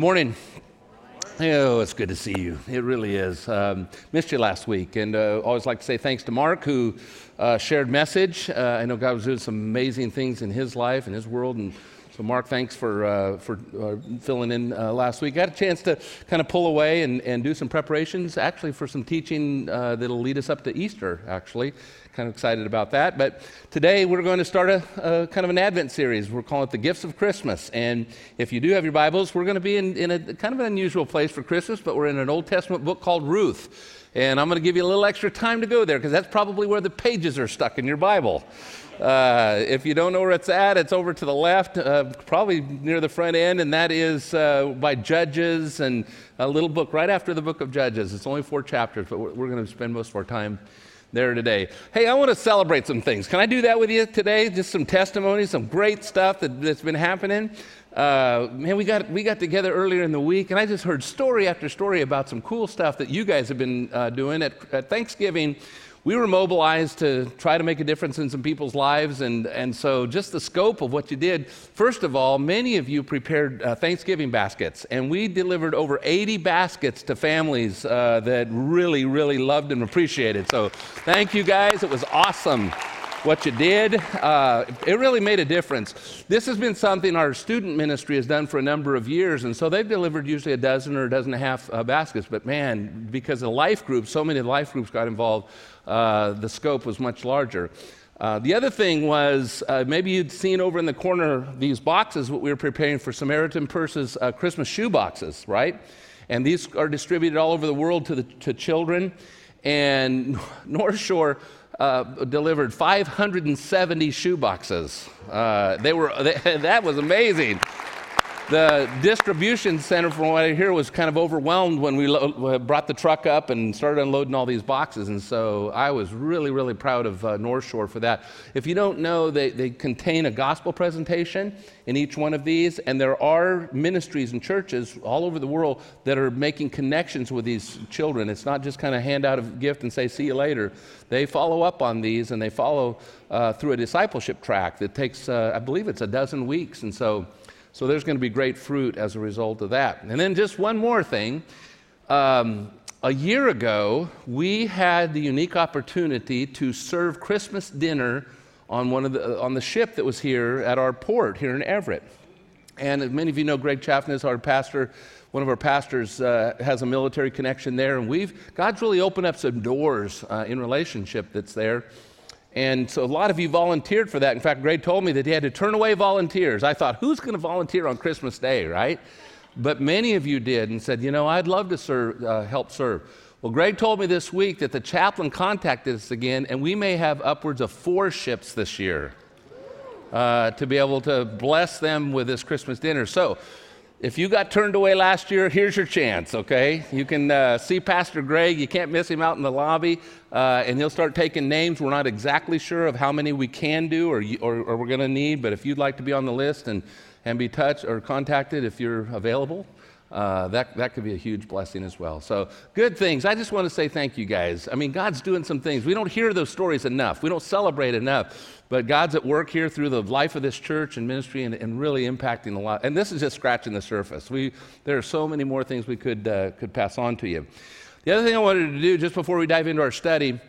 Good morning. Oh, it's good to see you. It really is. Um, missed you last week, and uh, always like to say thanks to Mark who uh, shared message. Uh, I know God was doing some amazing things in his life and his world, and so Mark, thanks for uh, for uh, filling in uh, last week. I had a chance to kind of pull away and, and do some preparations, actually, for some teaching that'll lead us up to Easter. Actually, kind of excited about that. But today we're going to start a, a, kind of an Advent series. We're calling it the Gifts of Christmas. And if you do have your Bibles, we're going to be in, in a kind of an unusual place for Christmas, but we're in an Old Testament book called Ruth. And I'm going to give you a little extra time to go there because that's probably where the pages are stuck in your Bible. Uh, if you don't know where it's at, it's over to the left, uh, probably near the front end, and that is uh, by Judges and a little book right after the book of Judges. It's only four chapters, but we're, we're going to spend most of our time there today. Hey, I want to celebrate some things. Can I do that with you today? Just some testimonies, some great stuff that, has been happening. Uh, man, we got, we got together earlier in the week, and I just heard story after story about some cool stuff that you guys have been uh, doing. At, at Thanksgiving, we were mobilized to try to make a difference in some people's lives. And, and so, just the scope of what you did first of all, many of you prepared uh, Thanksgiving baskets, and we delivered over 80 baskets to families uh, that really, really loved and appreciated. So, thank you guys. It was awesome what you did. Uh, it really made a difference. This has been something our student ministry has done for a number of years, and so they've delivered usually a dozen or a dozen and a half uh, baskets. But man, because of the life groups, so many life groups got involved, uh, the scope was much larger. Uh, the other thing was uh, maybe you'd seen over in the corner these boxes, what we were preparing for Samaritan Purse's uh, Christmas shoe boxes, right? And these are distributed all over the world to, the, to children. And North Shore uh, delivered 570 shoe boxes. Uh, they were, they, that was amazing the distribution center, from what I hear, was kind of overwhelmed when we lo- brought the truck up and started unloading all these boxes. And so I was really, really proud of uh, North Shore for that. If you don't know, they, they contain a gospel presentation in each one of these. And there are ministries and churches all over the world that are making connections with these children. It's not just kind of hand out a gift and say, see you later. They follow up on these and they follow uh, through a discipleship track that takes, uh, I believe it's a dozen weeks. And so so there's going to be great fruit as a result of that. And then just one more thing. Um, a year ago, we had the unique opportunity to serve Christmas dinner on, one of the, on the ship that was here at our port here in Everett. And as many of you know, Greg Chaffin is our pastor. One of our pastors uh, has a military connection there, and we've God's really opened up some doors uh, in relationship that's there. And so a lot of you volunteered for that. In fact, Greg told me that he had to turn away volunteers. I thought, who's going to volunteer on Christmas Day, right? But many of you did and said, you know, I'd love to serve, uh, help serve. Well, Greg told me this week that the chaplain contacted us again, and we may have upwards of four ships this year uh, to be able to bless them with this Christmas dinner. So if you got turned away last year, here's your chance, okay? You can uh, see Pastor Greg. You can't miss him out in the lobby, uh, and he'll start taking names. We're not exactly sure of how many we can do or, or, or we're going to need, but if you'd like to be on the list and, and be touched or contacted if you're available, uh, that, that could be a huge blessing as well. So, good things. I just want to say thank you guys. I mean, God's doing some things. We don't hear those stories enough, we don't celebrate enough. But God's at work here through the life of this church and ministry and, and really impacting a lot. And this is just scratching the surface. We, there are so many more things we could, uh, could pass on to you. The other thing I wanted to do just before we dive into our study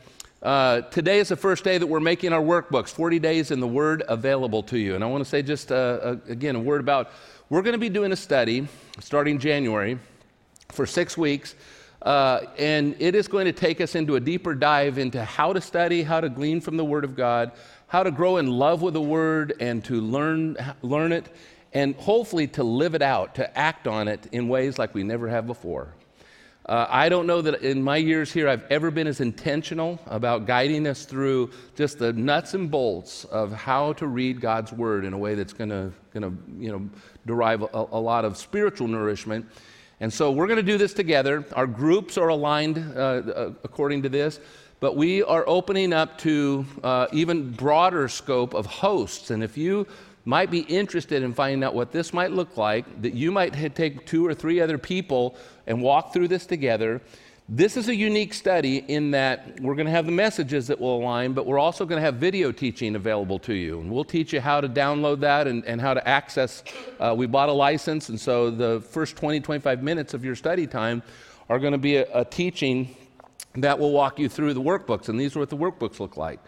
uh, today is the first day that we're making our workbooks 40 days in the Word available to you. And I want to say just uh, again a word about we're going to be doing a study starting January for six weeks. Uh, and it is going to take us into a deeper dive into how to study, how to glean from the Word of God, how to grow in love with the Word, and to learn, learn it, and hopefully to live it out, to act on it in ways like we never have before. Uh, I don't know that in my years here I've ever been as intentional about guiding us through just the nuts and bolts of how to read God's Word in a way that's going to, you know, derive a, a, lot of spiritual nourishment. And so we're going to do this together. Our groups are aligned uh, uh, according to this, but we are opening up to uh, even broader scope of hosts. And if you might be interested in finding out what this might look like, that you might take two or three other people and walk through this together, This is a unique study in that we're going to have the messages that will align, but we're also going to have video teaching available to you. And we'll teach you how to download that and, and how to access. Uh, we bought a license, and so the first 20, 25 minutes of your study time are going to be a, a teaching that will walk you through the workbooks. And these are what the workbooks look like.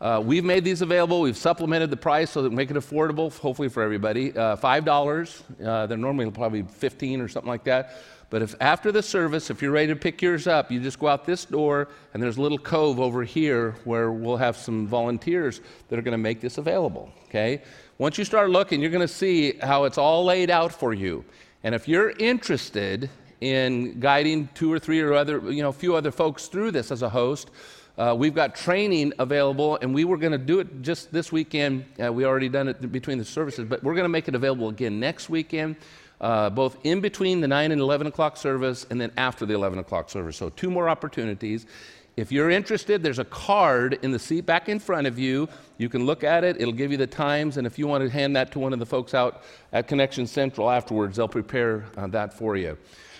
Uh, we've made these available. We've supplemented the price so that we make it affordable, hopefully for everybody. Uh, $5. Uh, they're normally probably 15 or something like that. But if after the service, if you're ready to pick yours up, you just go out this door, and there's a little cove over here where we'll have some volunteers that are going to make this available. Okay? Once you start looking, you're going to see how it's all laid out for you. And if you're interested in guiding two or three or other, you know, a few other folks through this as a host, uh, we've got training available, and we were going to do it just this weekend. Uh, we already done it between the services, but we're going to make it available again next weekend uh, both in between the 9 and 11 o'clock service and then after the 11 o'clock service. So, two more opportunities. If you're interested, there's a card in the seat back in front of you. You can look at it, it'll give you the times, and if you want to hand that to one of the folks out at Connection Central afterwards, they'll prepare uh, that for you.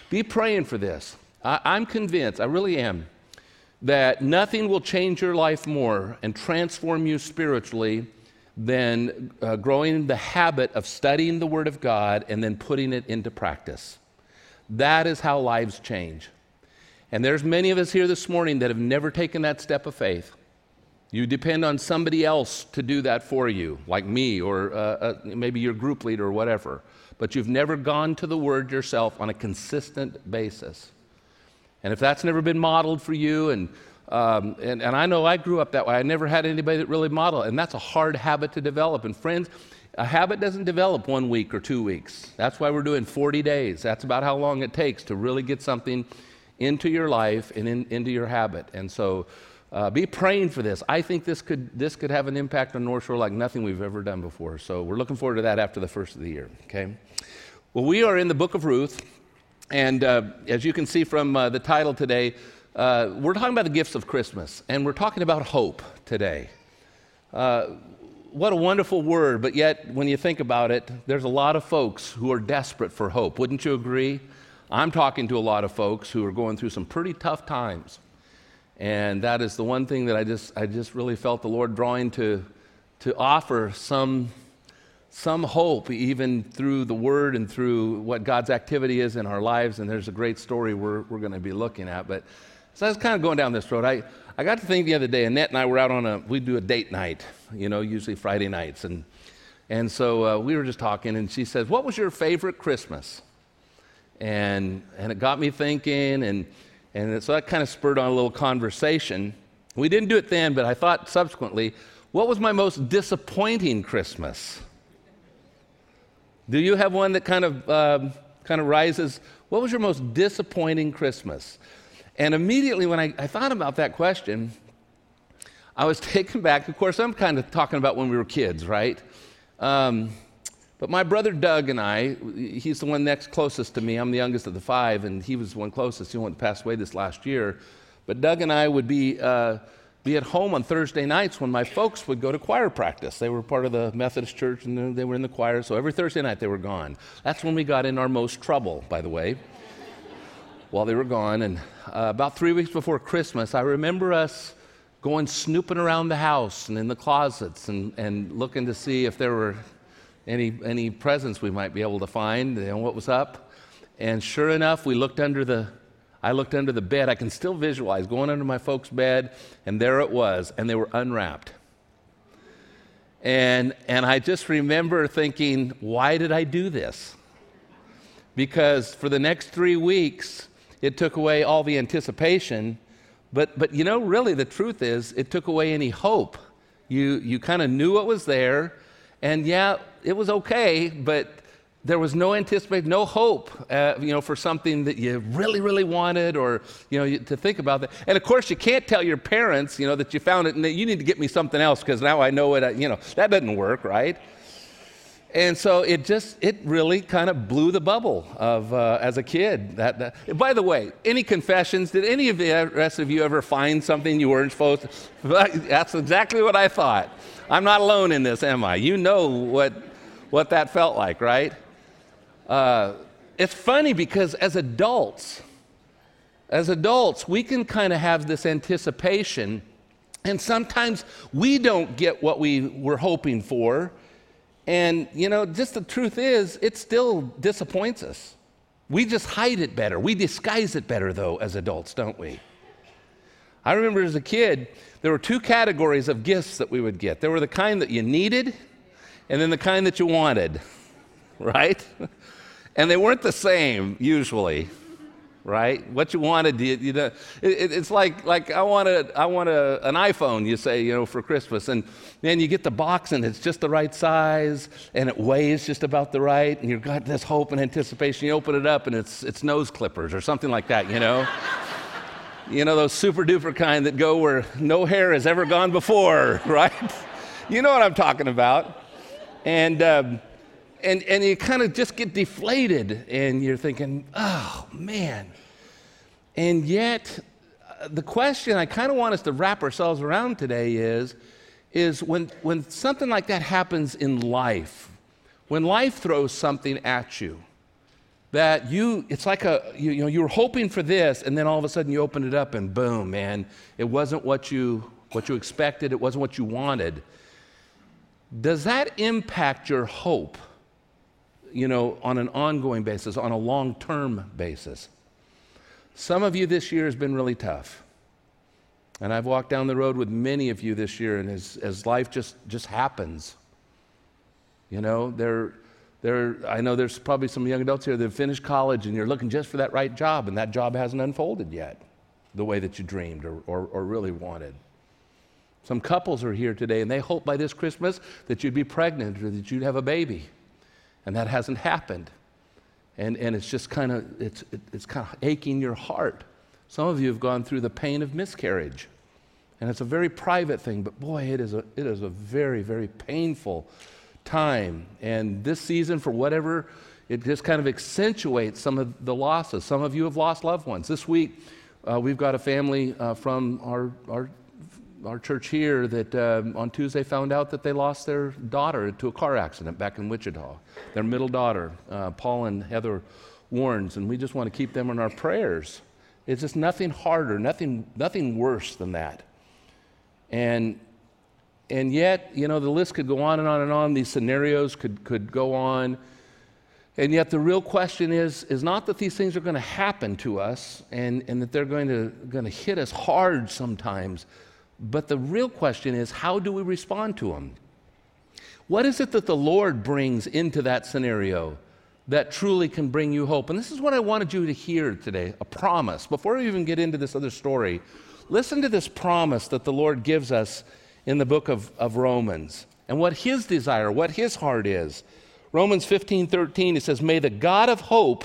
Be praying for this. I, I'm convinced, I really am, that nothing will change your life more and transform you spiritually than uh, growing the habit of studying the Word of God and then putting it into practice. That is how lives change. And there's many of us here this morning that have never taken that step of faith. You depend on somebody else to do that for you, like me or uh, uh, maybe your group leader or whatever. But you've never gone to the Word yourself on a consistent basis. And if that's never been modeled for you and um, and, and I know I grew up that way. I never had anybody that really modeled, and that's a hard habit to develop. And friends, a habit doesn't develop one week or two weeks. That's why we're doing 40 days. That's about how long it takes to really get something into your life and in, into your habit. And so uh, be praying for this. I think this could, this could have an impact on North Shore like nothing we've ever done before. So we're looking forward to that after the first of the year, okay? Well, we are in the book of Ruth. And uh, as you can see from uh, the title today, uh, we're talking about the gifts of Christmas, and we're talking about hope today. Uh, what a wonderful word, but yet, when you think about it, there's a lot of folks who are desperate for hope. Wouldn't you agree? I'm talking to a lot of folks who are going through some pretty tough times. And that is the one thing that I just, I just really felt the Lord drawing to, to offer some, some hope, even through the Word and through what God's activity is in our lives. And there's a great story we're, we're going to be looking at. But so I was kind of going down this road. I, I got to think the other day, Annette and I were out on a, we do a date night, you know, usually Friday nights. And, and so uh, we were just talking, and she says, What was your favorite Christmas? And, and it got me thinking, and, and so that kind of spurred on a little conversation. We didn't do it then, but I thought subsequently, what was my most disappointing Christmas? Do you have one that kind of, um, kind of rises? What was your most disappointing Christmas? And immediately when I, I thought about that question, I was taken back. Of course, I'm kind of talking about when we were kids, right? Um, but my brother Doug and I, he's the one next closest to me. I'm the youngest of the five, and he was the one closest. He went passed away this last year. But Doug and I would be, uh, be at home on Thursday nights when my folks would go to choir practice. They were part of the Methodist church, and they were in the choir. So every Thursday night they were gone. That's when we got in our most trouble, by the way while they were gone. And uh, about three weeks before Christmas, I remember us going snooping around the house and in the closets and, and looking to see if there were any, any presents we might be able to find and what was up. And sure enough, we looked under the, I looked under the bed. I can still visualize going under my folks' bed, and there it was, and they were unwrapped. And, and I just remember thinking, why did I do this? Because for the next three weeks, it took away all the anticipation. But, but you know, really, the truth is, it took away any hope. You, you kind of knew what was there, and yeah, it was okay, but there was no anticipation, no hope, uh, you know, for something that you really, really wanted, or you know, to think about that. And of course, you can't tell your parents, you know, that you found it, and that you need to get me something else because now I know it. You know, that doesn't work, right? And so it just, it really kind of blew the bubble of, uh, as a kid. That, that, by the way, any confessions? Did any of the rest of you ever find something you weren't supposed to? That's exactly what I thought. I'm not alone in this, am I? You know what, what that felt like, right? Uh, it's funny because as adults, As adults, we can kind of have this anticipation, and sometimes we don't get what we were hoping for. And, you know, just the truth is, it still disappoints us. We just hide it better. We disguise it better, though, as adults, don't we? I remember as a kid, there were two categories of gifts that we would get. There were the kind that you needed, and then the kind that you wanted, right? And they weren't the same usually, right? What you wanted, you, you know, it, it's like like I want I want a, an iPhone. You say, you know, for Christmas, and then you get the box and it's just the right size, and it weighs just about the right, and you've got this hope and anticipation. You open it up, and it's it's nose clippers or something like that, you know. you know those super duper kind that go where no hair has ever gone before, right? you know what I'm talking about, and. Um, and, and you kind of just get deflated and you're thinking, oh man. And yet, uh, the question I kind of want us to wrap ourselves around today is, is when, when something like that happens in life, when life throws something at you, that you, it's like a, you, you know, you were hoping for this, and then all of a sudden you open it up and boom, man, it wasn't what you, what you expected, it wasn't what you wanted. Does that impact your hope? You know, on an ongoing basis, on a long term basis. Some of you this year has been really tough. And I've walked down the road with many of you this year, and as, as life just, just happens, you know, there, there, I know there's probably some young adults here that have finished college and you're looking just for that right job, and that job hasn't unfolded yet the way that you dreamed or, or, or really wanted. Some couples are here today, and they hope by this Christmas that you'd be pregnant or that you'd have a baby and that hasn't happened. And, and it's just kind of, it's, it, it's kind of aching your heart. Some of you have gone through the pain of miscarriage. And it's a very private thing, but boy, it is a, it is a very, very painful time. And this season, for whatever, it just kind of accentuates some of the losses. Some of you have lost loved ones. This week, uh, we've got a family uh, from our, our our church here that um, on Tuesday found out that they lost their daughter to a car accident back in Wichita. Their middle daughter, uh, Paul and Heather Warns, and we just want to keep them in our prayers. It's just nothing harder, nothing, nothing worse than that. And, and yet, you know, the list could go on and on and on. These scenarios could, could go on. And yet, the real question is, is not that these things are going to happen to us and, and that they're going to, going to hit us hard sometimes, but the real question is how do we respond to them? What is it that the Lord brings into that scenario that truly can bring you hope? And this is what I wanted you to hear today a promise. Before we even get into this other story, listen to this promise that the Lord gives us in the book of, of Romans and what his desire, what his heart is. Romans 15 13, it says, May the God of hope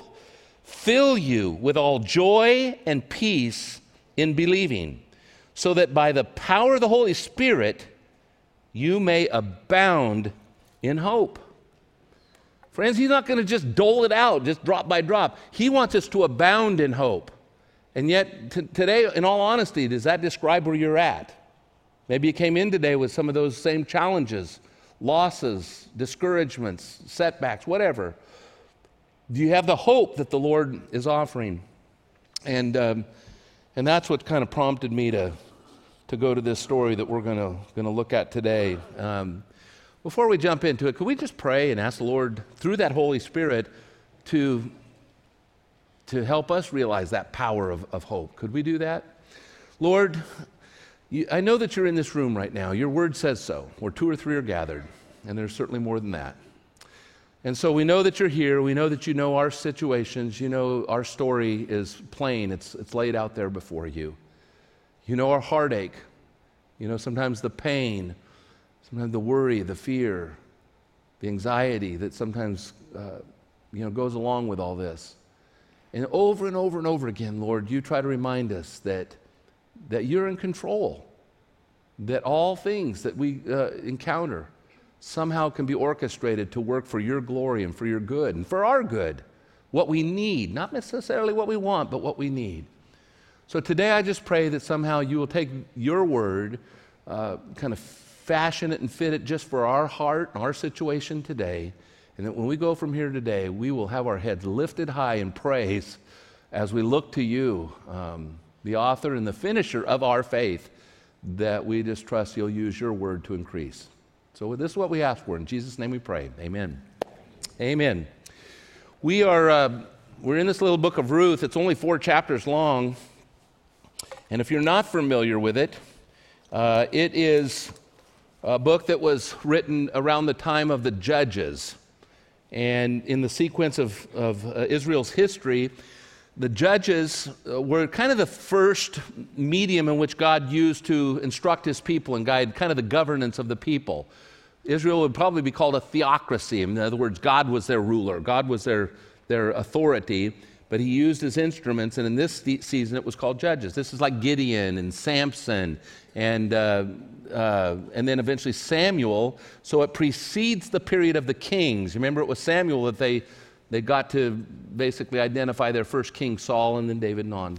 fill you with all joy and peace in believing so that by the power of the Holy Spirit you may abound in hope. Friends, He's not going to just dole it out, just drop by drop. He wants us to abound in hope. And yet, t- today, in all honesty, does that describe where you're at? Maybe you came in today with some of those same challenges, losses, discouragements, setbacks, whatever. Do you have the hope that the Lord is offering? And um, and that's what kind of prompted me to, to go to this story that we're going to look at today. Um, before we jump into it, could we just pray and ask the Lord, through that Holy Spirit, to, to help us realize that power of, of hope? Could we do that? Lord, you, I know that you're in this room right now. Your word says so, where two or three are gathered, and there's certainly more than that. And so we know that you're here. We know that you know our situations. You know our story is plain, it's, it's laid out there before you. You know our heartache. You know sometimes the pain, sometimes the worry, the fear, the anxiety that sometimes uh, you know, goes along with all this. And over and over and over again, Lord, you try to remind us that, that you're in control, that all things that we uh, encounter, somehow can be orchestrated to work for your glory and for your good and for our good. What we need, not necessarily what we want, but what we need. So today I just pray that somehow you will take your word, uh, kind of fashion it and fit it just for our heart and our situation today. And that when we go from here today, we will have our heads lifted high in praise as we look to you, um, the author and the finisher of our faith, that we just trust you'll use your word to increase. So, this is what we ask for. In Jesus' name we pray. Amen. Amen. We are uh, we're in this little book of Ruth. It's only four chapters long. And if you're not familiar with it, uh, it is a book that was written around the time of the Judges. And in the sequence of, of uh, Israel's history, the judges uh, were kind of the first medium in which God used to instruct his people and guide kind of the governance of the people. Israel would probably be called a theocracy. In other words, God was their ruler, God was their, their authority, but he used his instruments, and in this season it was called judges. This is like Gideon and Samson and, uh, uh, and then eventually Samuel. So it precedes the period of the kings. Remember, it was Samuel that they, they got to basically identify their first king, Saul, and then David and on.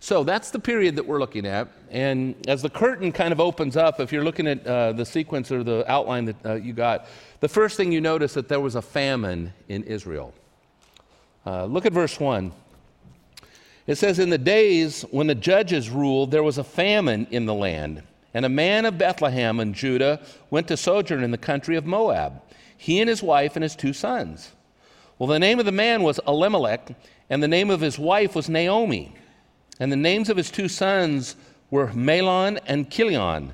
So that's the period that we're looking at. And as the curtain kind of opens up, if you're looking at uh, the sequence or the outline that uh, you got, the first thing you notice that there was a famine in Israel. Uh, look at verse 1. It says, In the days when the judges ruled, there was a famine in the land. And a man of Bethlehem in Judah went to sojourn in the country of Moab, he and his wife and his two sons. Well, the name of the man was Elimelech, and the name of his wife was Naomi. And the names of his two sons were Mahlon and Chilion,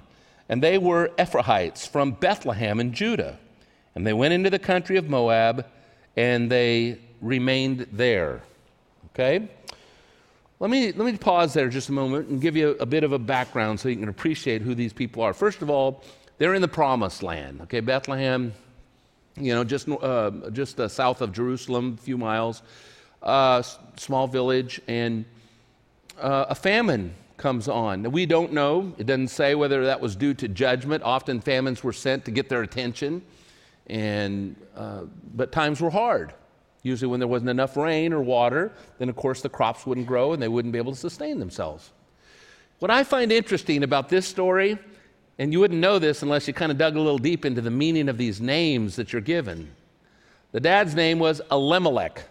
and they were Ephrathites from Bethlehem in Judah. And they went into the country of Moab, and they remained there. Okay? Let me, let me pause there just a moment and give you a, a bit of a background so you can appreciate who these people are. First of all, they're in the promised land. Okay, Bethlehem, you know, just, uh, just uh, south of Jerusalem, a few miles, uh, small village, and uh, a famine comes on. We don't know. It doesn't say whether that was due to judgment. Often famines were sent to get their attention, and, uh, but times were hard. Usually, when there wasn't enough rain or water, then of course the crops wouldn't grow and they wouldn't be able to sustain themselves. What I find interesting about this story, and you wouldn't know this unless you kind of dug a little deep into the meaning of these names that you're given. The dad's name was Elimelech,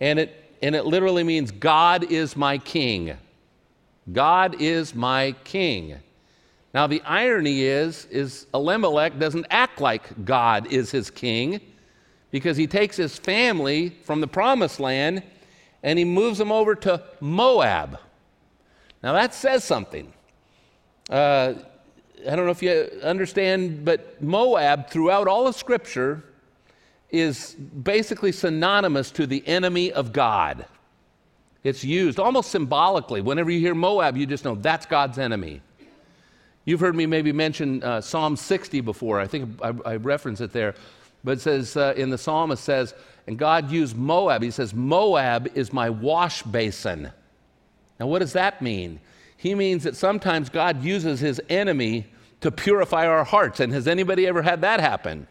and it, and it literally means God is my king. God is my king. Now the irony is, is Elimelech doesn't act like God is his king because he takes his family from the promised land and he moves them over to Moab. Now that says something. Uh, I don't know if you understand, but Moab, throughout all of Scripture, is basically synonymous to the enemy of God. It's used almost symbolically. Whenever you hear Moab, you just know that's God's enemy. You've heard me maybe mention uh, Psalm 60 before. I think I, I reference it there. But it says uh, in the psalm, it says, and God used Moab. He says, Moab is my wash basin. Now, what does that mean? He means that sometimes God uses his enemy to purify our hearts. And has anybody ever had that happen?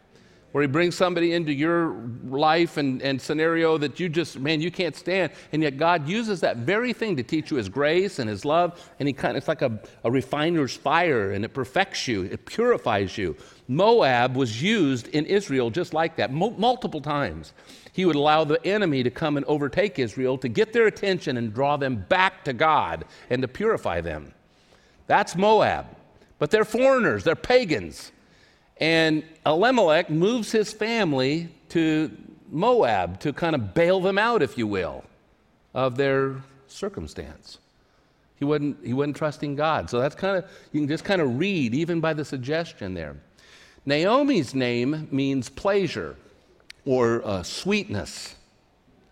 Where he brings somebody into your life and, and scenario that you just, man, you can't stand. And yet God uses that very thing to teach you his grace and his love. And he kind of, it's like a, a refiner's fire and it perfects you, it purifies you. Moab was used in Israel just like that, multiple times. He would allow the enemy to come and overtake Israel to get their attention and draw them back to God and to purify them. That's Moab. But they're foreigners, they're pagans. And Elimelech moves his family to Moab to kind of bail them out, if you will, of their circumstance. He wasn't, he wasn't trusting God. So that's kind of, you can just kind of read, even by the suggestion there. Naomi's name means pleasure or uh, sweetness.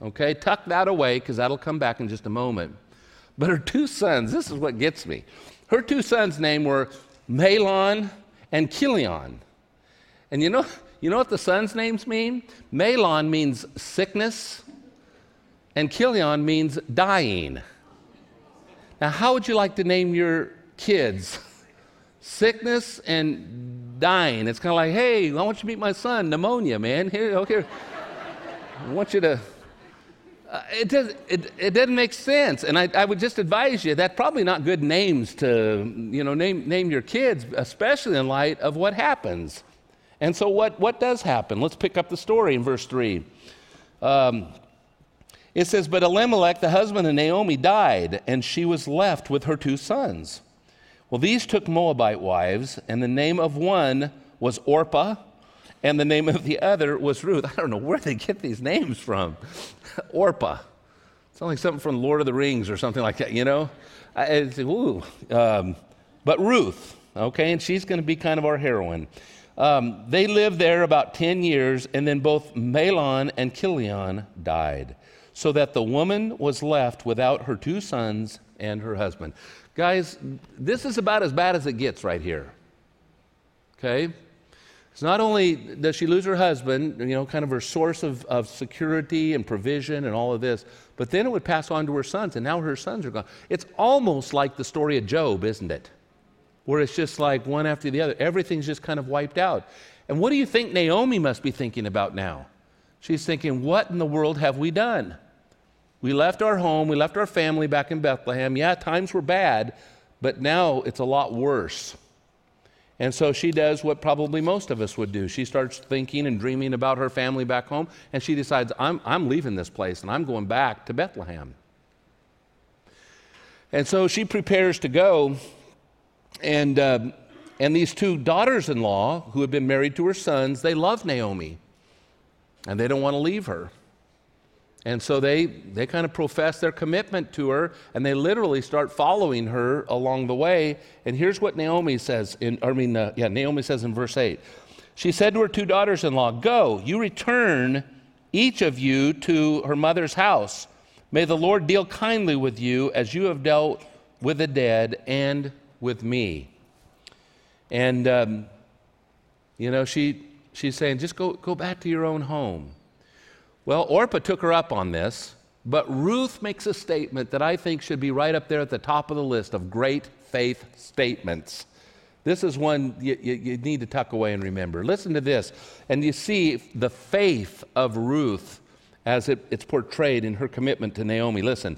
Okay, tuck that away because that'll come back in just a moment. But her two sons, this is what gets me. Her two sons' name were Mahlon and Chilion. And you know, you know what the sons' names mean? Mahlon means sickness, and Chilion means dying. Now, how would you like to name your kids? Sickness and dying. It's kind of like, hey, I want you to meet my son, pneumonia, man. Here, okay. I want you to. Uh, it, does, it, it doesn't make sense. And I, I would just advise you that's probably not good names to, you know, name, name your kids, especially in light of what happens. And so, what, what does happen? Let's pick up the story in verse 3. Um, It says, But Elimelech, the husband of Naomi, died, and she was left with her two sons. Well, these took Moabite wives, and the name of one was Orpah, and the name of the other was Ruth. I don't know where they get these names from. Orpah. It's like something from Lord of the Rings or something like that, you know? I, ooh. Um, but Ruth, okay, and she's going to be kind of our heroine. Um, they lived there about 10 years, and then both Mahlon and Chilion died so that the woman was left without her two sons and her husband. Guys, this is about as bad as it gets right here. Okay? It's not only does she lose her husband, you know, kind of her source of, of security and provision and all of this, but then it would pass on to her sons, and now her sons are gone. It's almost like the story of Job, isn't it? Where it's just like one after the other. Everything's just kind of wiped out. And what do you think Naomi must be thinking about now? She's thinking, what in the world have we done? We left our home, we left our family back in Bethlehem. Yeah, times were bad, but now it's a lot worse. And so she does what probably most of us would do. She starts thinking and dreaming about her family back home, and she decides, I'm, I'm leaving this place and I'm going back to Bethlehem. And so she prepares to go, and, uh, and these two daughters in law, who have been married to her sons, they love Naomi, and they don't want to leave her. And so they, they kind of profess their commitment to her, and they literally start following her along the way. And here's what Naomi says in, I mean, uh, yeah, Naomi says in verse 8. She said to her two daughters in law, Go, you return each of you to her mother's house. May the Lord deal kindly with you as you have dealt with the dead and with me. And, um, you know, she, she's saying, just go, go back to your own home. Well, Orpah took her up on this, but Ruth makes a statement that I think should be right up there at the top of the list of great faith statements. This is one you, you, you, need to tuck away and remember. Listen to this, and you see the faith of Ruth as it, it's portrayed in her commitment to Naomi. Listen,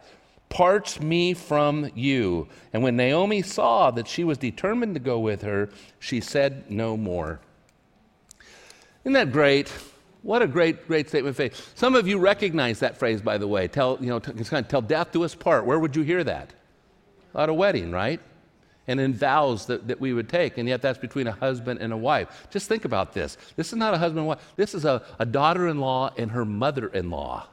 parts me from you. And when Naomi saw that she was determined to go with her, she said no more. Isn't that great? What a great, great statement of faith. Some of you recognize that phrase, by the way. Tell, you know, kind of tell death to us part. Where would you hear that? at a wedding, right? And in vows that, that we would take, and yet that's between a husband and a wife. Just think about this. This is not a husband and wife, this is a, a daughter in law and her mother in law.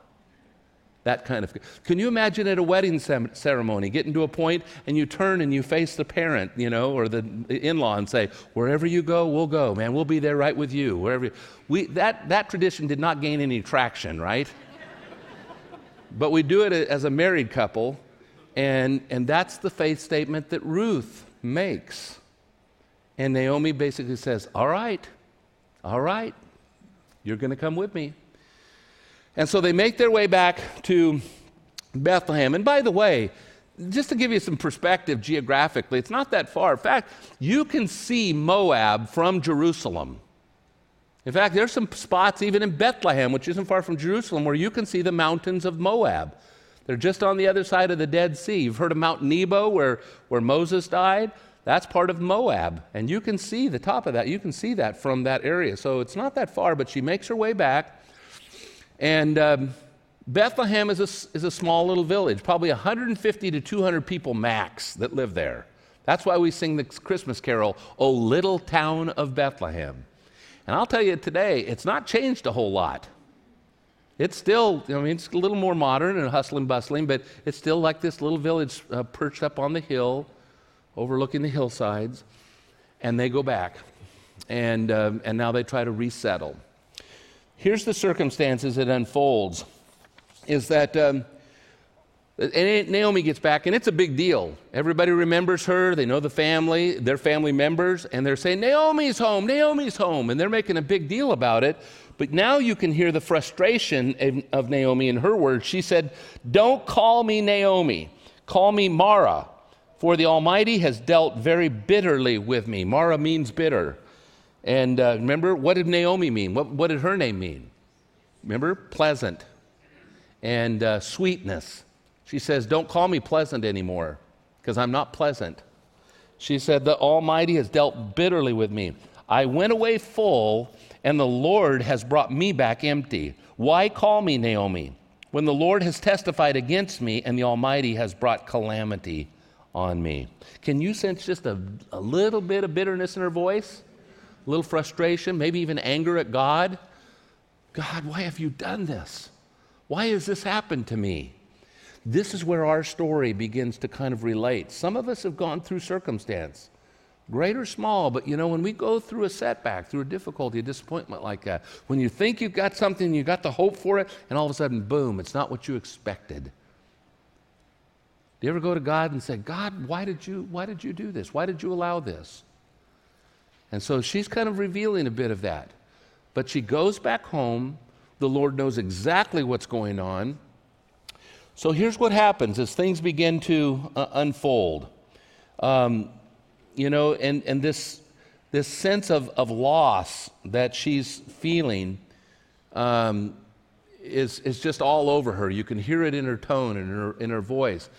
That kind of. Can you imagine at a wedding ceremony getting to a point and you turn and you face the parent, you know, or the in law and say, Wherever you go, we'll go, man. We'll be there right with you. Wherever you. We, that, that tradition did not gain any traction, right? but we do it as a married couple and, and that's the faith statement that Ruth makes. And Naomi basically says, All right, all right, you're going to come with me. And so they make their way back to Bethlehem. And by the way, just to give you some perspective geographically, it's not that far. In fact, you can see Moab from Jerusalem. In fact, there's some spots even in Bethlehem, which isn't far from Jerusalem, where you can see the mountains of Moab. They're just on the other side of the Dead Sea. You've heard of Mount Nebo where, where Moses died? That's part of Moab. And you can see the top of that. You can see that from that area. So it's not that far, but she makes her way back. And um, Bethlehem is a, is a small little village, probably 150 to 200 people max that live there. That's why we sing the Christmas carol, O Little Town of Bethlehem. And I'll tell you today, it's not changed a whole lot. It's still, I mean, it's a little more modern and hustling, bustling, but it's still like this little village uh, perched up on the hill, overlooking the hillsides. And they go back. And, um, and now they try to resettle. Here's the circumstances it unfolds is that um, Naomi gets back, and it's a big deal. Everybody remembers her. They know the family, their family members, and they're saying, Naomi's home, Naomi's home. And they're making a big deal about it but now you can hear the frustration of Naomi in her words. She said, Don't call me Naomi, call me Mara, For the Almighty has dealt very bitterly with me. Mara means bitter. And uh, remember, what did Naomi mean? What, what, did her name mean? Remember? Pleasant and uh, sweetness. She says, Don't call me pleasant anymore because I'm not pleasant. She said, The Almighty has dealt bitterly with me. I went away full, and the Lord has brought me back empty. Why call me Naomi when the Lord has testified against me and the Almighty has brought calamity on me? Can you sense just a, a little bit of bitterness in her voice? A little frustration, maybe even anger at God? God, why have you done this? Why has this happened to me? This is where our story begins to kind of relate. Some of us have gone through circumstance, great or small, but you know, when we go through a setback, through a difficulty, a disappointment like that, when you think you've got something, you've got the hope for it, and all of a sudden, boom, it's not what you expected. Do you ever go to God and say, God, why did you, why did you do this? Why did you allow this? And so she's kind of revealing a bit of that. But she goes back home. The Lord knows exactly what's going on. So here's what happens as things begin to uh, unfold. Um, you know, and, and this, this sense of, of loss that she's feeling um, is, is just all over her. You can hear it in her tone and in her, in her voice.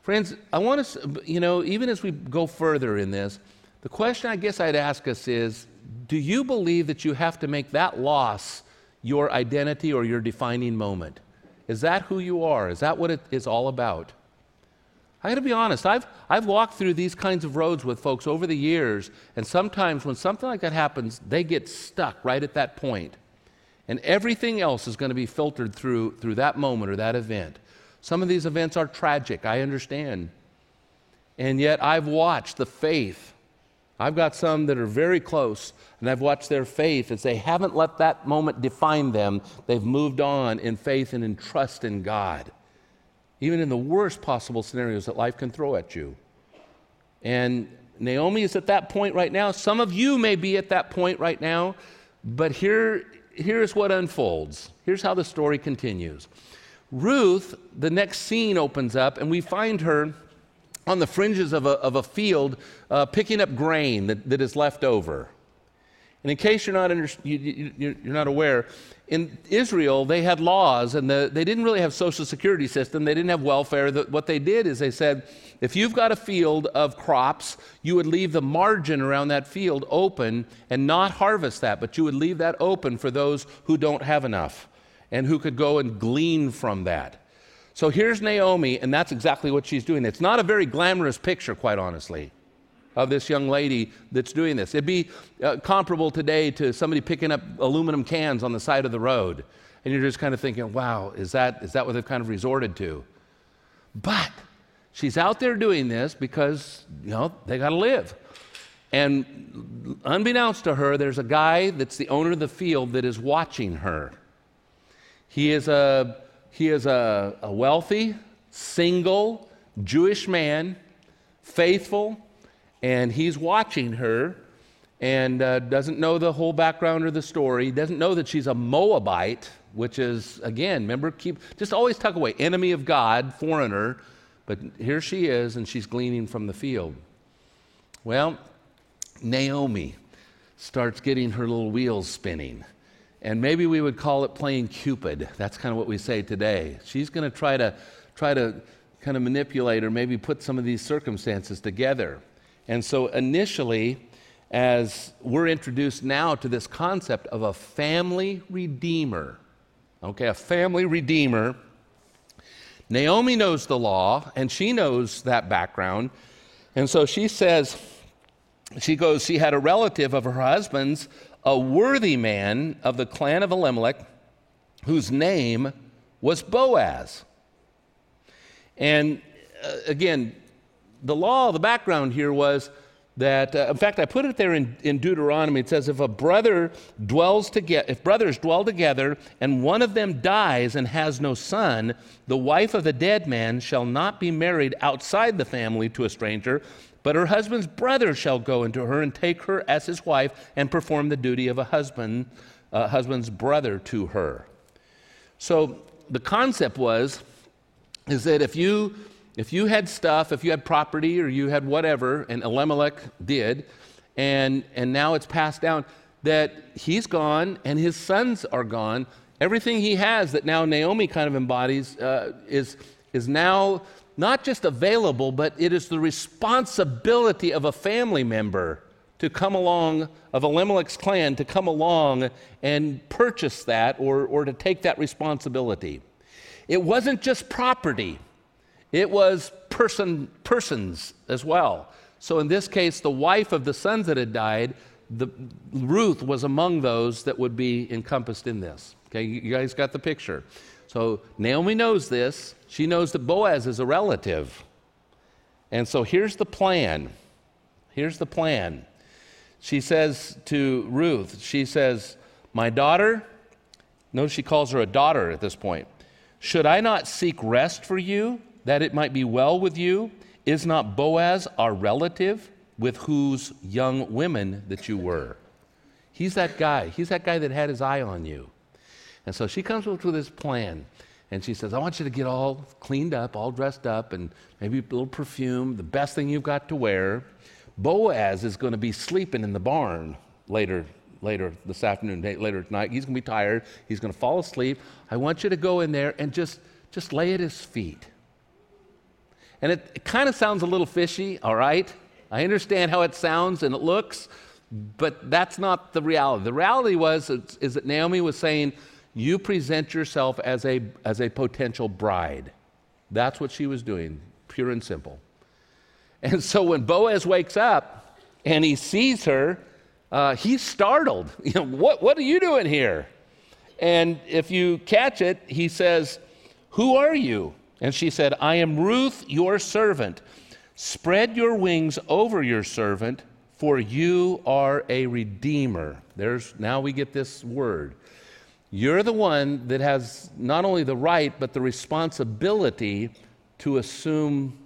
Friends, I want us, you know, even as we go further in this, the question I guess I'd ask us is do you believe that you have to make that loss your identity or your defining moment? Is that who you are? Is that what it is all about? I got to be honest, I've, I've walked through these kinds of roads with folks over the years, and sometimes when something like that happens, they get stuck right at that point. And everything else is to be filtered through, through that moment or that event. Some of these events are tragic, I understand. And yet I've watched the faith. I've got some that are very close and I've watched their faith as they haven't let that moment define them. They've moved on in faith and in trust in God, even in the worst possible scenarios that life can throw at you. And Naomi is at that point right now. Some of you may be at that point right now, but here, here's what unfolds. Here's how the story continues. Ruth, the next scene opens up, and we find her on the fringes of a, of a field uh, picking up grain that, that is left over. And in case you're not, under, you, are not aware, in Israel, they had laws and the, they didn't really have social security system. They didn't have welfare. The, what they did is they said, if you've got a field of crops, you would leave the margin around that field open and not harvest that, but you would leave that open for those who don't have enough and who could go and glean from that. So here's Naomi, and that's exactly what she's doing. It's not a very glamorous picture, quite honestly of this young lady that's doing this. It'd be uh, comparable today to somebody picking up aluminum cans on the side of the road. And you're just kind of thinking, wow, is that, is that what they've kind of resorted to? But she's out there doing this because, you know, they got to live. And unbeknownst to her, there's a guy that's the owner of the field that is watching her. He is a, he is a, a wealthy, single, Jewish man, faithful, and he's watching her and uh, doesn't know the whole background or the story, doesn't know that she's a Moabite, which is, again, remember, keep just always tuck away, enemy of God, foreigner. But here she is, and she's gleaning from the field. Well, Naomi starts getting her little wheels spinning. And maybe we would call it playing Cupid. That's kind of what we say today. She's going to try to try to kind of manipulate or maybe put some of these circumstances together. And so initially, as we're introduced now to this concept of a family redeemer, okay, a family redeemer, Naomi knows the law and she knows that background. And so she says, she goes, she had a relative of her husband's, a worthy man of the clan of Elimelech, whose name was Boaz. And uh, again, the law, the background here was that, uh, in fact, I put it there in, in Deuteronomy. It says, if a brother dwells together, if brothers dwell together, and one of them dies and has no son, the wife of the dead man shall not be married outside the family to a stranger, but her husband's brother shall go into her and take her as his wife and perform the duty of a husband, husband's brother to her. So the concept was, is that if you if you had stuff, if you had property or you had whatever, and Elimelech did, and, and now it's passed down, that he's gone and his sons are gone. Everything he has that now Naomi kind of embodies uh, is, is now not just available, but it is the responsibility of a family member to come along, of Elimelech's clan, to come along and purchase that or, or to take that responsibility. It wasn't just property, it was person, persons as well. So in this case, the wife of the sons that had died, the, Ruth was among those that would be encompassed in this. Okay, you guys got the picture. So Naomi knows this. She knows that Boaz is a relative. And so here's the plan. Here's the plan. She says to Ruth, she says, My daughter, notice she calls her a daughter at this point. Should I not seek rest for you, that it might be well with you? Is not Boaz our relative, with whose young women that you were? He's that guy. He's that guy that had his eye on you. And so she comes up with this plan. And she says, I want you to get all cleaned up, all dressed up, and maybe a little perfume, the best thing you've got to wear. Boaz is going to be sleeping in the barn later later this afternoon, later tonight. He's going to be tired. He's going to fall asleep. I want you to go in there and just, just lay at his feet. And it, it kind of sounds a little fishy, all right? I understand how it sounds and it looks, but that's not the reality. The reality was is that Naomi was saying, you present yourself as a, as a potential bride. That's what she was doing, pure and simple. And so when Boaz wakes up and he sees her, uh, he's startled. You know, what, what are you doing here? And if you catch it, he says, Who are you? And she said, I am Ruth, your servant. Spread your wings over your servant, for you are a redeemer. There's now we get this word. You're the one that has not only the right, but the responsibility to assume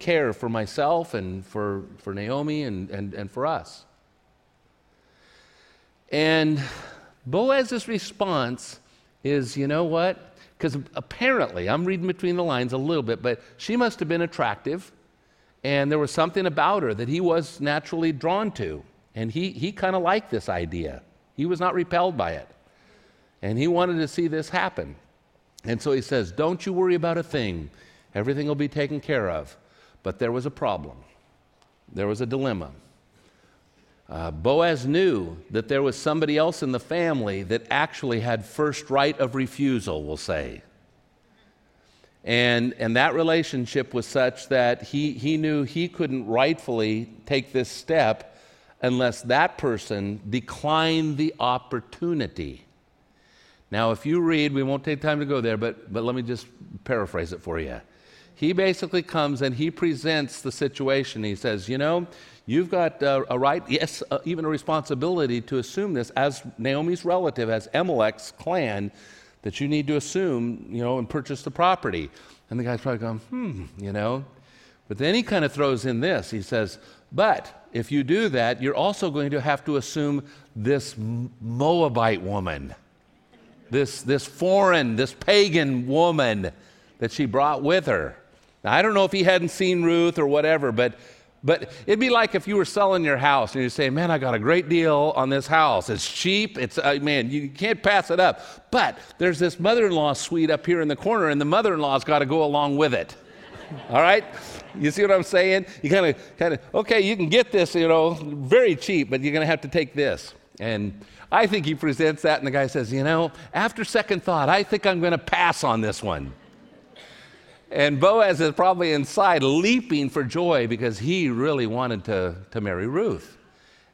care for myself and for, for Naomi and, and, and for us. And Boaz's response is, you know what? Because apparently, I'm reading between the lines a little bit, but she must have been attractive, and there was something about her that he was naturally drawn to. And he, he kind of liked this idea. He was not repelled by it. And he wanted to see this happen. And so he says, Don't you worry about a thing, everything will be taken care of. But there was a problem, there was a dilemma. Uh, Boaz knew that there was somebody else in the family that actually had first right of refusal, we'll say. And, and that relationship was such that he, he knew he couldn't rightfully take this step unless that person declined the opportunity. Now, if you read, we won't take time to go there, but, but let me just paraphrase it for you. He basically comes and he presents the situation. He says, You know, You've got uh, a right, yes, uh, even a responsibility to assume this as Naomi's relative, as Elimelech's clan, that you need to assume, you know, and purchase the property. And the guy's probably going, hmm, you know. But then he kind of throws in this. He says, but if you do that, you're also going to have to assume this Moabite woman, this, this foreign, this pagan woman that she brought with her. Now, I don't know if he hadn't seen Ruth or whatever, but but it'd be like if you were selling your house and you say, "Man, I got a great deal on this house. It's cheap. It's uh, man, you can't pass it up." But there's this mother-in-law suite up here in the corner, and the mother-in-law's got to go along with it. All right, you see what I'm saying? You kind of, kind of, okay, you can get this, you know, very cheap, but you're going to have to take this. And I think he presents that, and the guy says, "You know, after second thought, I think I'm going to pass on this one." And Boaz is probably inside leaping for joy because he really wanted to, to marry Ruth.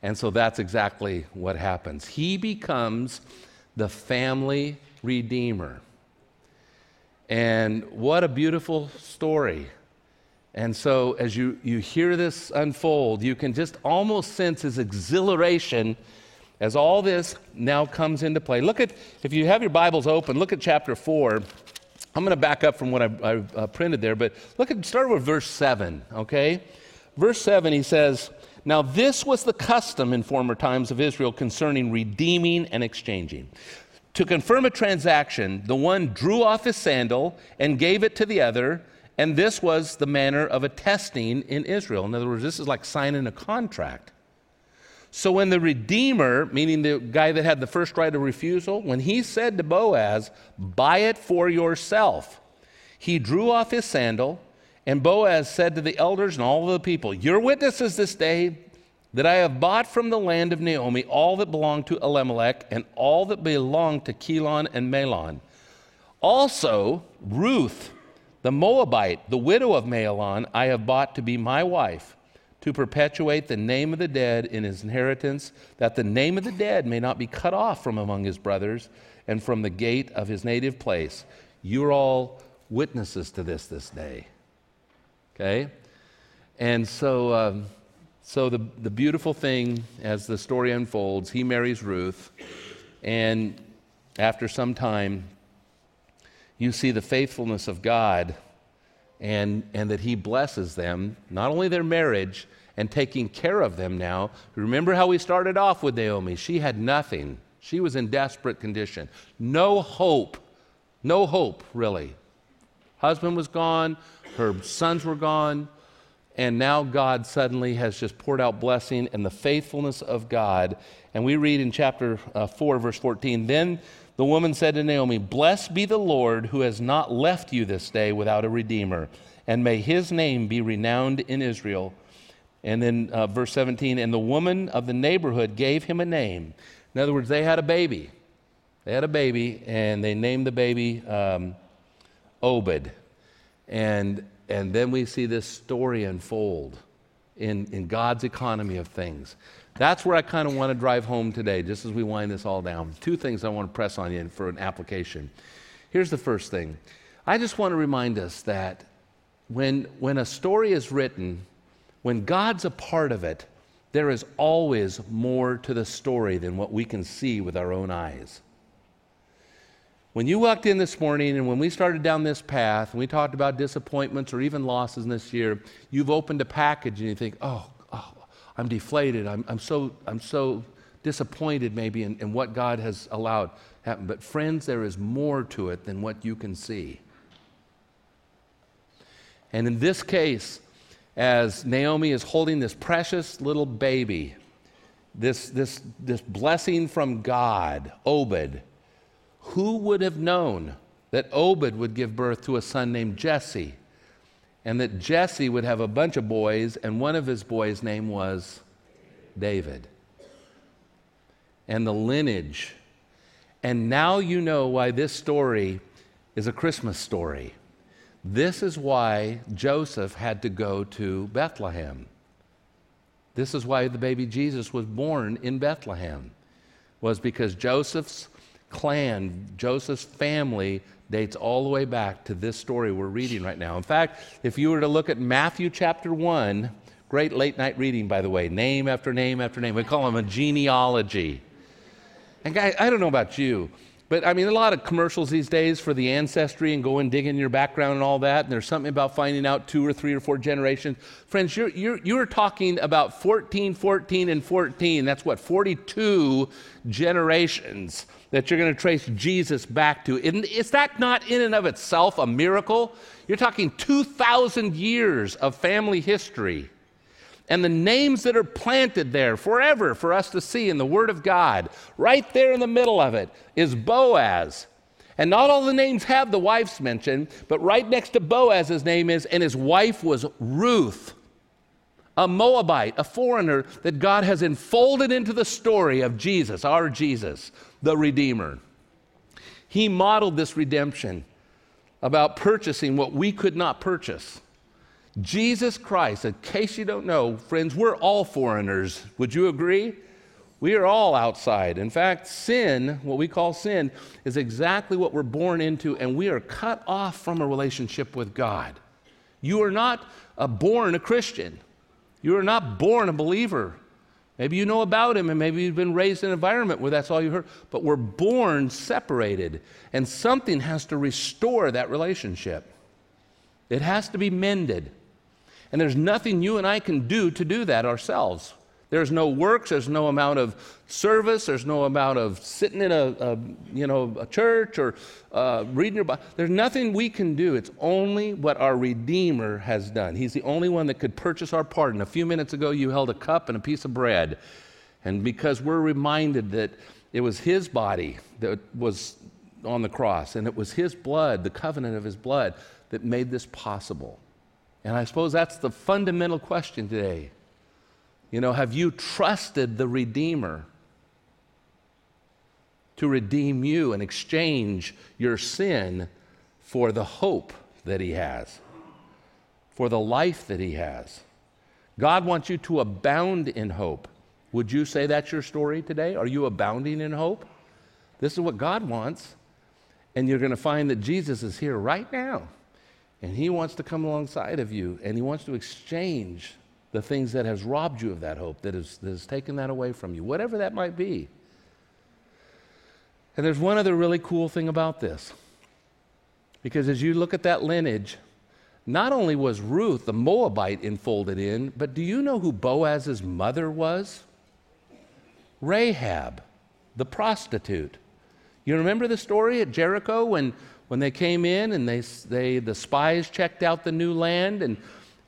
And so that's exactly what happens. He becomes the family redeemer. And what a beautiful story. And so, as you, you hear this unfold, you can just almost sense his exhilaration as all this now comes into play. Look at, if you have your Bibles open, look at chapter 4. I'm going to back up from what I, I uh, printed there, but look at start with verse 7, okay? Verse 7, he says, Now this was the custom in former times of Israel concerning redeeming and exchanging. To confirm a transaction, the one drew off his sandal and gave it to the other, And this was the manner of attesting in Israel. In other words, this is like signing a contract. So when the Redeemer, meaning the guy that had the first right of refusal, when he said to Boaz, Buy it for yourself, he drew off his sandal, and Boaz said to the elders and all the people, You're witnesses this day that I have bought from the land of Naomi all that belonged to Elimelech and all that belonged to Chilion and Mahlon. Also, Ruth, the Moabite, the widow of Mahlon, I have bought to be my wife to perpetuate the name of the dead in his inheritance, that the name of the dead may not be cut off from among his brothers and from the gate of his native place. You're all witnesses to this this day. Okay? And so, um, so the, the beautiful thing as the story unfolds, he marries Ruth, and after some time, you see the faithfulness of God and, and that he blesses them, not only their marriage, and taking care of them now. Remember how we started off with Naomi? She had nothing. She was in desperate condition. No hope. No hope, really. Husband was gone, her sons were gone, and now God suddenly has just poured out blessing and the faithfulness of God. And we read in chapter uh, 4, verse 14 Then the woman said to Naomi, Blessed be the Lord who has not left you this day without a redeemer, and may his name be renowned in Israel. And then uh, verse 17, and the woman of the neighborhood gave him a name. In other words, they had a baby. They had a baby, and they named the baby um, Obed. And, and then we see this story unfold in, in God's economy of things. That's where I kind of want to drive home today, just as we wind this all down. Two things I want to press on you for an application. Here's the first thing I just want to remind us that when, when a story is written, when God's a part of it, there is always more to the story than what we can see with our own eyes. When you walked in this morning and when we started down this path and we talked about disappointments or even losses this year, you've opened a package and you think, oh, oh I'm deflated. I'm, I'm, so, I'm so disappointed maybe in, in what God has allowed happen. But friends, there is more to it than what you can see. And in this case, as Naomi is holding this precious little baby, this, this, this blessing from God, Obed, who would have known that Obed would give birth to a son named Jesse? And that Jesse would have a bunch of boys, and one of his boys' name was David. And the lineage. And now you know why this story is a Christmas story. This is why Joseph had to go to Bethlehem. This is why the baby Jesus was born in Bethlehem, was because Joseph's clan, Joseph's family dates all the way back to this story we're reading right now. In fact, if you were to look at Matthew chapter 1, great late night reading, by the way, name after name after name, we call them a genealogy. And I don't know about you, but I mean, a lot of commercials these days for the ancestry and go and dig in your background and all that. And there's something about finding out two or three or four generations. Friends, you're, you're, you're talking about 14, 14, and 14. That's what, 42 generations that you're going to trace Jesus back to. Is that not in and of itself a miracle? You're talking 2,000 years of family history and the names that are planted there forever for us to see in the Word of God, right there in the middle of it, is Boaz. And not all the names have the wives mentioned, but right next to Boaz, his name is, and his wife was Ruth, a Moabite, a foreigner that God has enfolded into the story of Jesus, our Jesus, the Redeemer. He modeled this redemption about purchasing what we could not purchase. Jesus Christ, in case you don't know, friends, we're all foreigners. Would you agree? We are all outside. In fact, sin, what we call sin, is exactly what we're born into, and we are cut off from a relationship with God. You are not born a Christian. You are not born a believer. Maybe you know about him, and maybe you've been raised in an environment where that's all you heard, but we're born separated, and something has to restore that relationship. It has to be mended. And there's nothing you and I can do to do that ourselves. There's no works, there's no amount of service, there's no amount of sitting in a, a you know, a church or uh, reading your Bible. There's nothing we can do. It's only what our Redeemer has done. He's the only one that could purchase our pardon. A few minutes ago, you held a cup and a piece of bread. And because we're reminded that it was His body that was on the cross, and it was His blood, the covenant of His blood, that made this possible. And I suppose that's the fundamental question today. You know, have you trusted the Redeemer to redeem you and exchange your sin for the hope that He has, for the life that He has? God wants you to abound in hope. Would you say that's your story today? Are you abounding in hope? This is what God wants. And you're going to find that Jesus is here right now. And he wants to come alongside of you and he wants to exchange the things that has robbed you of that hope, that has, that has taken that away from you, whatever that might be. And there's one other really cool thing about this. Because as you look at that lineage, not only was Ruth the Moabite enfolded in, but do you know who Boaz's mother was? Rahab, the prostitute. You remember the story at Jericho when, when they came in and they, they, the spies checked out the new land and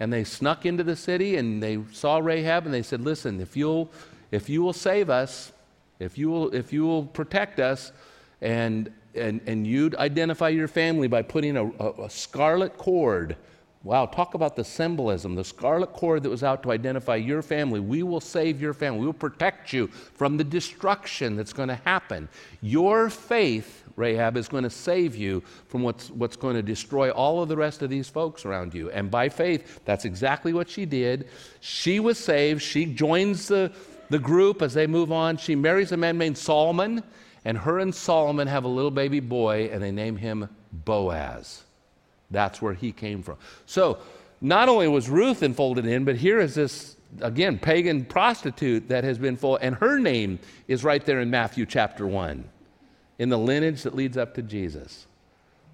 and they snuck into the city and they saw Rahab and they said, Listen, if you'll, if you will save us, if you will, if you will protect us, and, and, and you'd identify your family by putting a, a, a scarlet cord Wow, talk about the symbolism, the scarlet cord that was out to identify your family. We will save your family. We will protect you from the destruction that's going to happen. Your faith Rahab is going to save you from what's, what's going to destroy all of the rest of these folks around you. And by faith, that's exactly what she did. She was saved. She joins the, the group as they move on. She marries a man named Solomon, and her and Solomon have a little baby boy, and they name him Boaz. That's where he came from. So, not only was Ruth enfolded in, but here is this, again, pagan prostitute that has been full, and her name is right there in Matthew chapter 1 in the lineage that leads up to Jesus.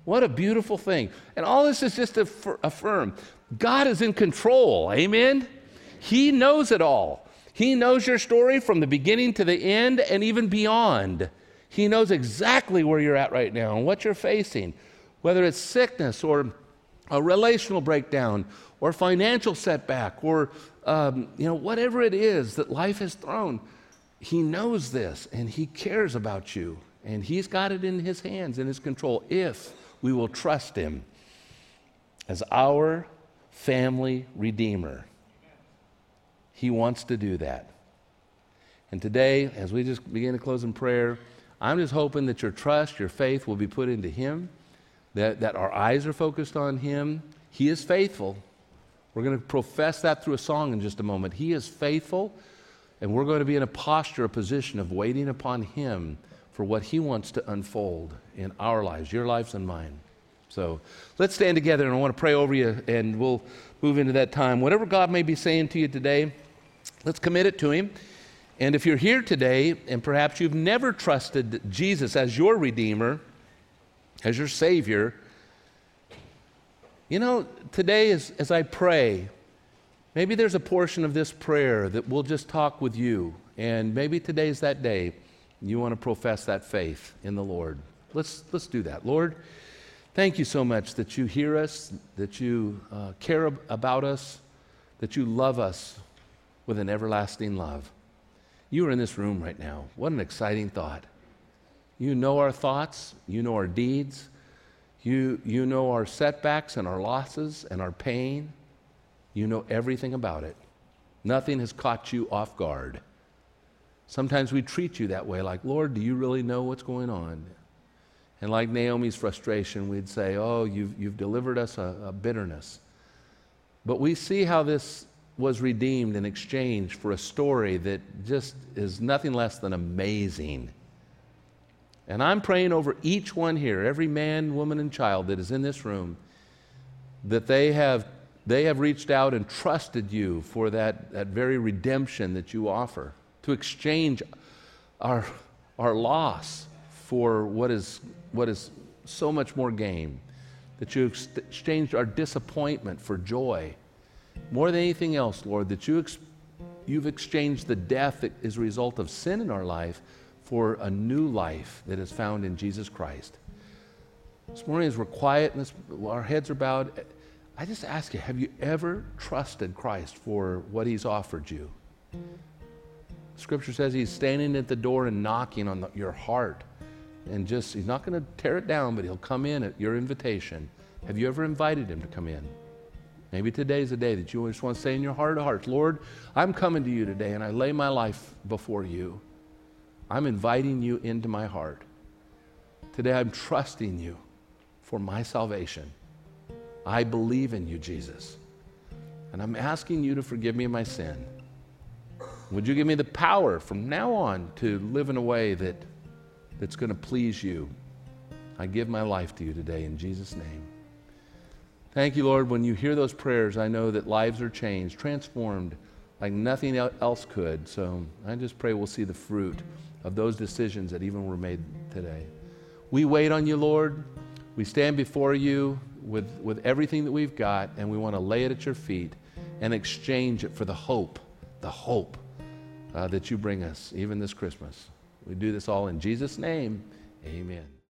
What a beautiful thing. And all this is just to affirm God is in control. Amen? He knows it all. He knows your story from the beginning to the end and even beyond. He knows exactly where you're at right now and what you're facing, whether it's sickness or a relational breakdown or financial setback or um, you know whatever it is that life has thrown. He knows this and he cares about you and He's got it in His hands, in His control, if we will trust Him as our family Redeemer. He wants to do that. And today, as we just begin to close in prayer, I'm just hoping that your trust, your faith will be put into Him, that, that our eyes are focused on Him. He is faithful. We're going to profess that through a song in just a moment. He is faithful, and we're going to be in a posture, a position of waiting upon Him for what He wants to unfold in our lives, your lives and mine. So let's stand together and I want to pray over you and we'll move into that time. Whatever God may be saying to you today, let's commit it to Him. And if you're here today and perhaps you've never trusted Jesus as your Redeemer, as your Savior, you know, today as, as I pray, maybe there's a portion of this prayer that we'll just talk with you. And maybe today's that day you want to profess that faith in the Lord. Let's, let's do that. Lord, thank you so much that you hear us, that you uh, care about us, that you love us with an everlasting love. You are in this room right now. What an exciting thought. You know our thoughts, you know our deeds, you, you know our setbacks and our losses and our pain. You know everything about it. Nothing has caught you off guard. Sometimes we treat you that way, like, Lord, do you really know what's going on? And like Naomi's frustration, we'd say, Oh, you've, you've delivered us a, a bitterness. But we see how this was redeemed in exchange for a story that just is nothing less than amazing. And I'm praying over each one here, every man, woman, and child that is in this room, that they have, they have reached out and trusted you for that, that very redemption that you offer to exchange our, our loss for what is, what is so much more gain. That you ex- exchanged our disappointment for joy. More than anything else, Lord, that you ex- you've exchanged the death that is a result of sin in our life for a new life that is found in Jesus Christ. This morning, as we're quiet and this, our heads are bowed, I just ask you have you ever trusted Christ for what He's offered you? Scripture says He's standing at the door and knocking on the, your heart. And just, He's not going to tear it down, but He'll come in at your invitation. Have you ever invited Him to come in? Maybe today's the day that you just want to say in your heart of hearts, Lord, I'm coming to you today and I lay my life before you. I'm inviting you into my heart. Today I'm trusting you for my salvation. I believe in you, Jesus. And I'm asking you to forgive me my sin. Would you give me the power from now on to live in a way that, that's going to please you? I give my life to you today in Jesus' name. Thank you, Lord. When you hear those prayers, I know that lives are changed, transformed like nothing else could. So I just pray we'll see the fruit of those decisions that even were made today. We wait on you, Lord. We stand before you with, with everything that we've got, and we want to lay it at your feet and exchange it for the hope, the hope uh, that you bring us, even this Christmas. We do this all in Jesus' name. Amen.